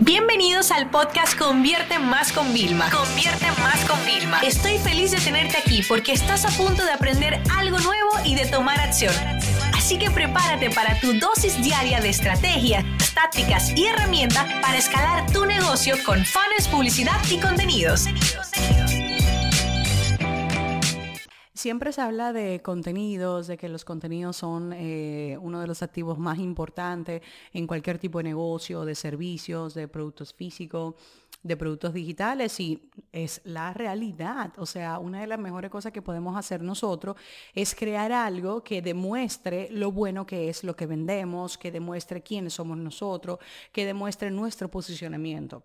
Bienvenidos al podcast Convierte Más con Vilma. Convierte Más con Vilma. Estoy feliz de tenerte aquí porque estás a punto de aprender algo nuevo y de tomar acción. Así que prepárate para tu dosis diaria de estrategias, tácticas y herramientas para escalar tu negocio con fans, publicidad y contenidos. Siempre se habla de contenidos, de que los contenidos son eh, uno los activos más importantes en cualquier tipo de negocio, de servicios, de productos físicos, de productos digitales y es la realidad. O sea, una de las mejores cosas que podemos hacer nosotros es crear algo que demuestre lo bueno que es lo que vendemos, que demuestre quiénes somos nosotros, que demuestre nuestro posicionamiento.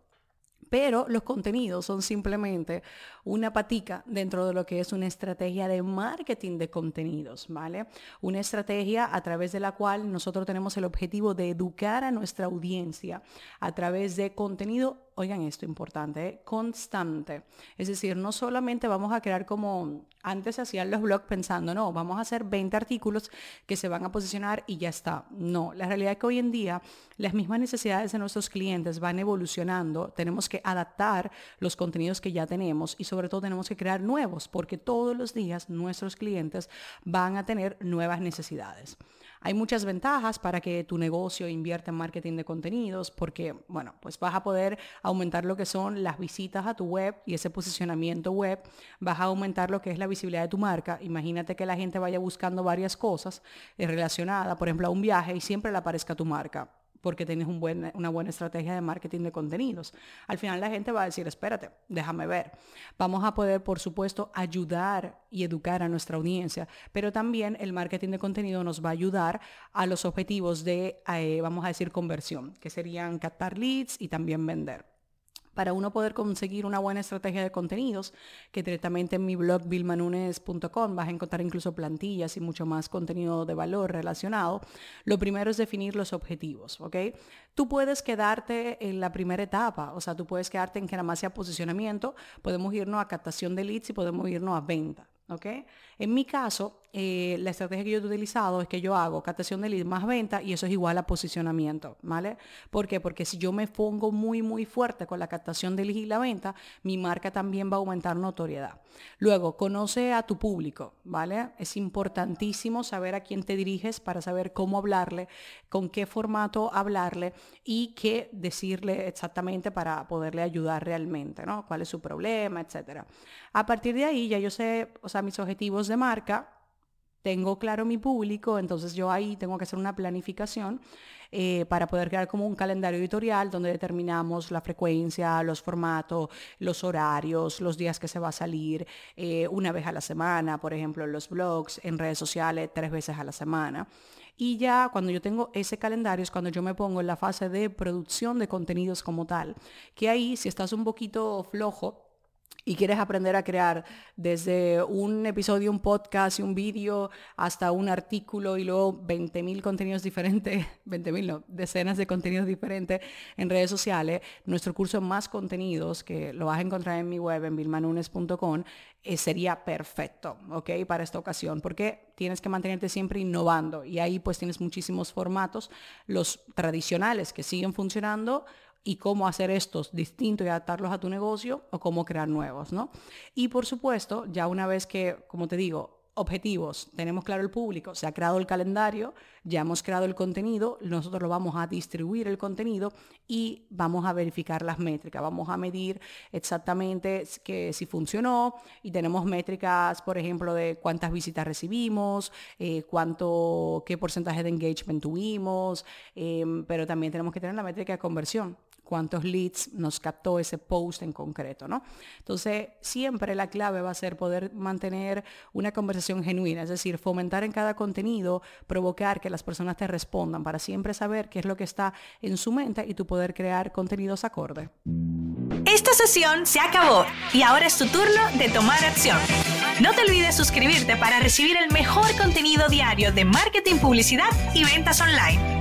Pero los contenidos son simplemente una patica dentro de lo que es una estrategia de marketing de contenidos, ¿vale? Una estrategia a través de la cual nosotros tenemos el objetivo de educar a nuestra audiencia a través de contenido oigan esto importante, ¿eh? constante. Es decir, no solamente vamos a crear como antes hacían los blogs pensando, no, vamos a hacer 20 artículos que se van a posicionar y ya está. No, la realidad es que hoy en día las mismas necesidades de nuestros clientes van evolucionando. Tenemos que adaptar los contenidos que ya tenemos y sobre todo tenemos que crear nuevos porque todos los días nuestros clientes van a tener nuevas necesidades. Hay muchas ventajas para que tu negocio invierta en marketing de contenidos porque, bueno, pues vas a poder aumentar lo que son las visitas a tu web y ese posicionamiento web. Vas a aumentar lo que es la visibilidad de tu marca. Imagínate que la gente vaya buscando varias cosas eh, relacionadas, por ejemplo, a un viaje y siempre le aparezca tu marca porque tienes una buena estrategia de marketing de contenidos. Al final la gente va a decir, espérate, déjame ver. Vamos a poder, por supuesto, ayudar y educar a nuestra audiencia, pero también el marketing de contenido nos va a ayudar a los objetivos de, eh, vamos a decir, conversión, que serían captar leads y también vender para uno poder conseguir una buena estrategia de contenidos, que directamente en mi blog bilmanunes.com vas a encontrar incluso plantillas y mucho más contenido de valor relacionado, lo primero es definir los objetivos, ¿ok? Tú puedes quedarte en la primera etapa, o sea, tú puedes quedarte en que nada más sea posicionamiento, podemos irnos a captación de leads y podemos irnos a venta. En mi caso, eh, la estrategia que yo he utilizado es que yo hago captación de lead más venta y eso es igual a posicionamiento, ¿vale? ¿Por qué? Porque si yo me pongo muy, muy fuerte con la captación de lead y la venta, mi marca también va a aumentar notoriedad. Luego, conoce a tu público, ¿vale? Es importantísimo saber a quién te diriges para saber cómo hablarle, con qué formato hablarle y qué decirle exactamente para poderle ayudar realmente, ¿no? ¿Cuál es su problema, etcétera? A partir de ahí ya yo sé, o sea, mis objetivos de marca, tengo claro mi público, entonces yo ahí tengo que hacer una planificación eh, para poder crear como un calendario editorial donde determinamos la frecuencia, los formatos, los horarios, los días que se va a salir, eh, una vez a la semana, por ejemplo, en los blogs, en redes sociales, tres veces a la semana. Y ya cuando yo tengo ese calendario es cuando yo me pongo en la fase de producción de contenidos como tal, que ahí si estás un poquito flojo, y quieres aprender a crear desde un episodio, un podcast y un vídeo hasta un artículo y luego 20.000 contenidos diferentes, 20.000 no, decenas de contenidos diferentes en redes sociales, nuestro curso Más Contenidos, que lo vas a encontrar en mi web en vilmanunes.com, eh, sería perfecto, ¿ok? Para esta ocasión, porque tienes que mantenerte siempre innovando y ahí pues tienes muchísimos formatos, los tradicionales que siguen funcionando y cómo hacer estos distintos y adaptarlos a tu negocio o cómo crear nuevos, ¿no? Y por supuesto, ya una vez que, como te digo, objetivos, tenemos claro el público, se ha creado el calendario, ya hemos creado el contenido, nosotros lo vamos a distribuir el contenido y vamos a verificar las métricas, vamos a medir exactamente que si funcionó y tenemos métricas, por ejemplo, de cuántas visitas recibimos, eh, cuánto, qué porcentaje de engagement tuvimos, em, pero también tenemos que tener la métrica de conversión cuántos leads nos captó ese post en concreto, ¿no? Entonces, siempre la clave va a ser poder mantener una conversación genuina, es decir, fomentar en cada contenido, provocar que las personas te respondan para siempre saber qué es lo que está en su mente y tú poder crear contenidos acorde. Esta sesión se acabó y ahora es tu turno de tomar acción. No te olvides suscribirte para recibir el mejor contenido diario de marketing, publicidad y ventas online.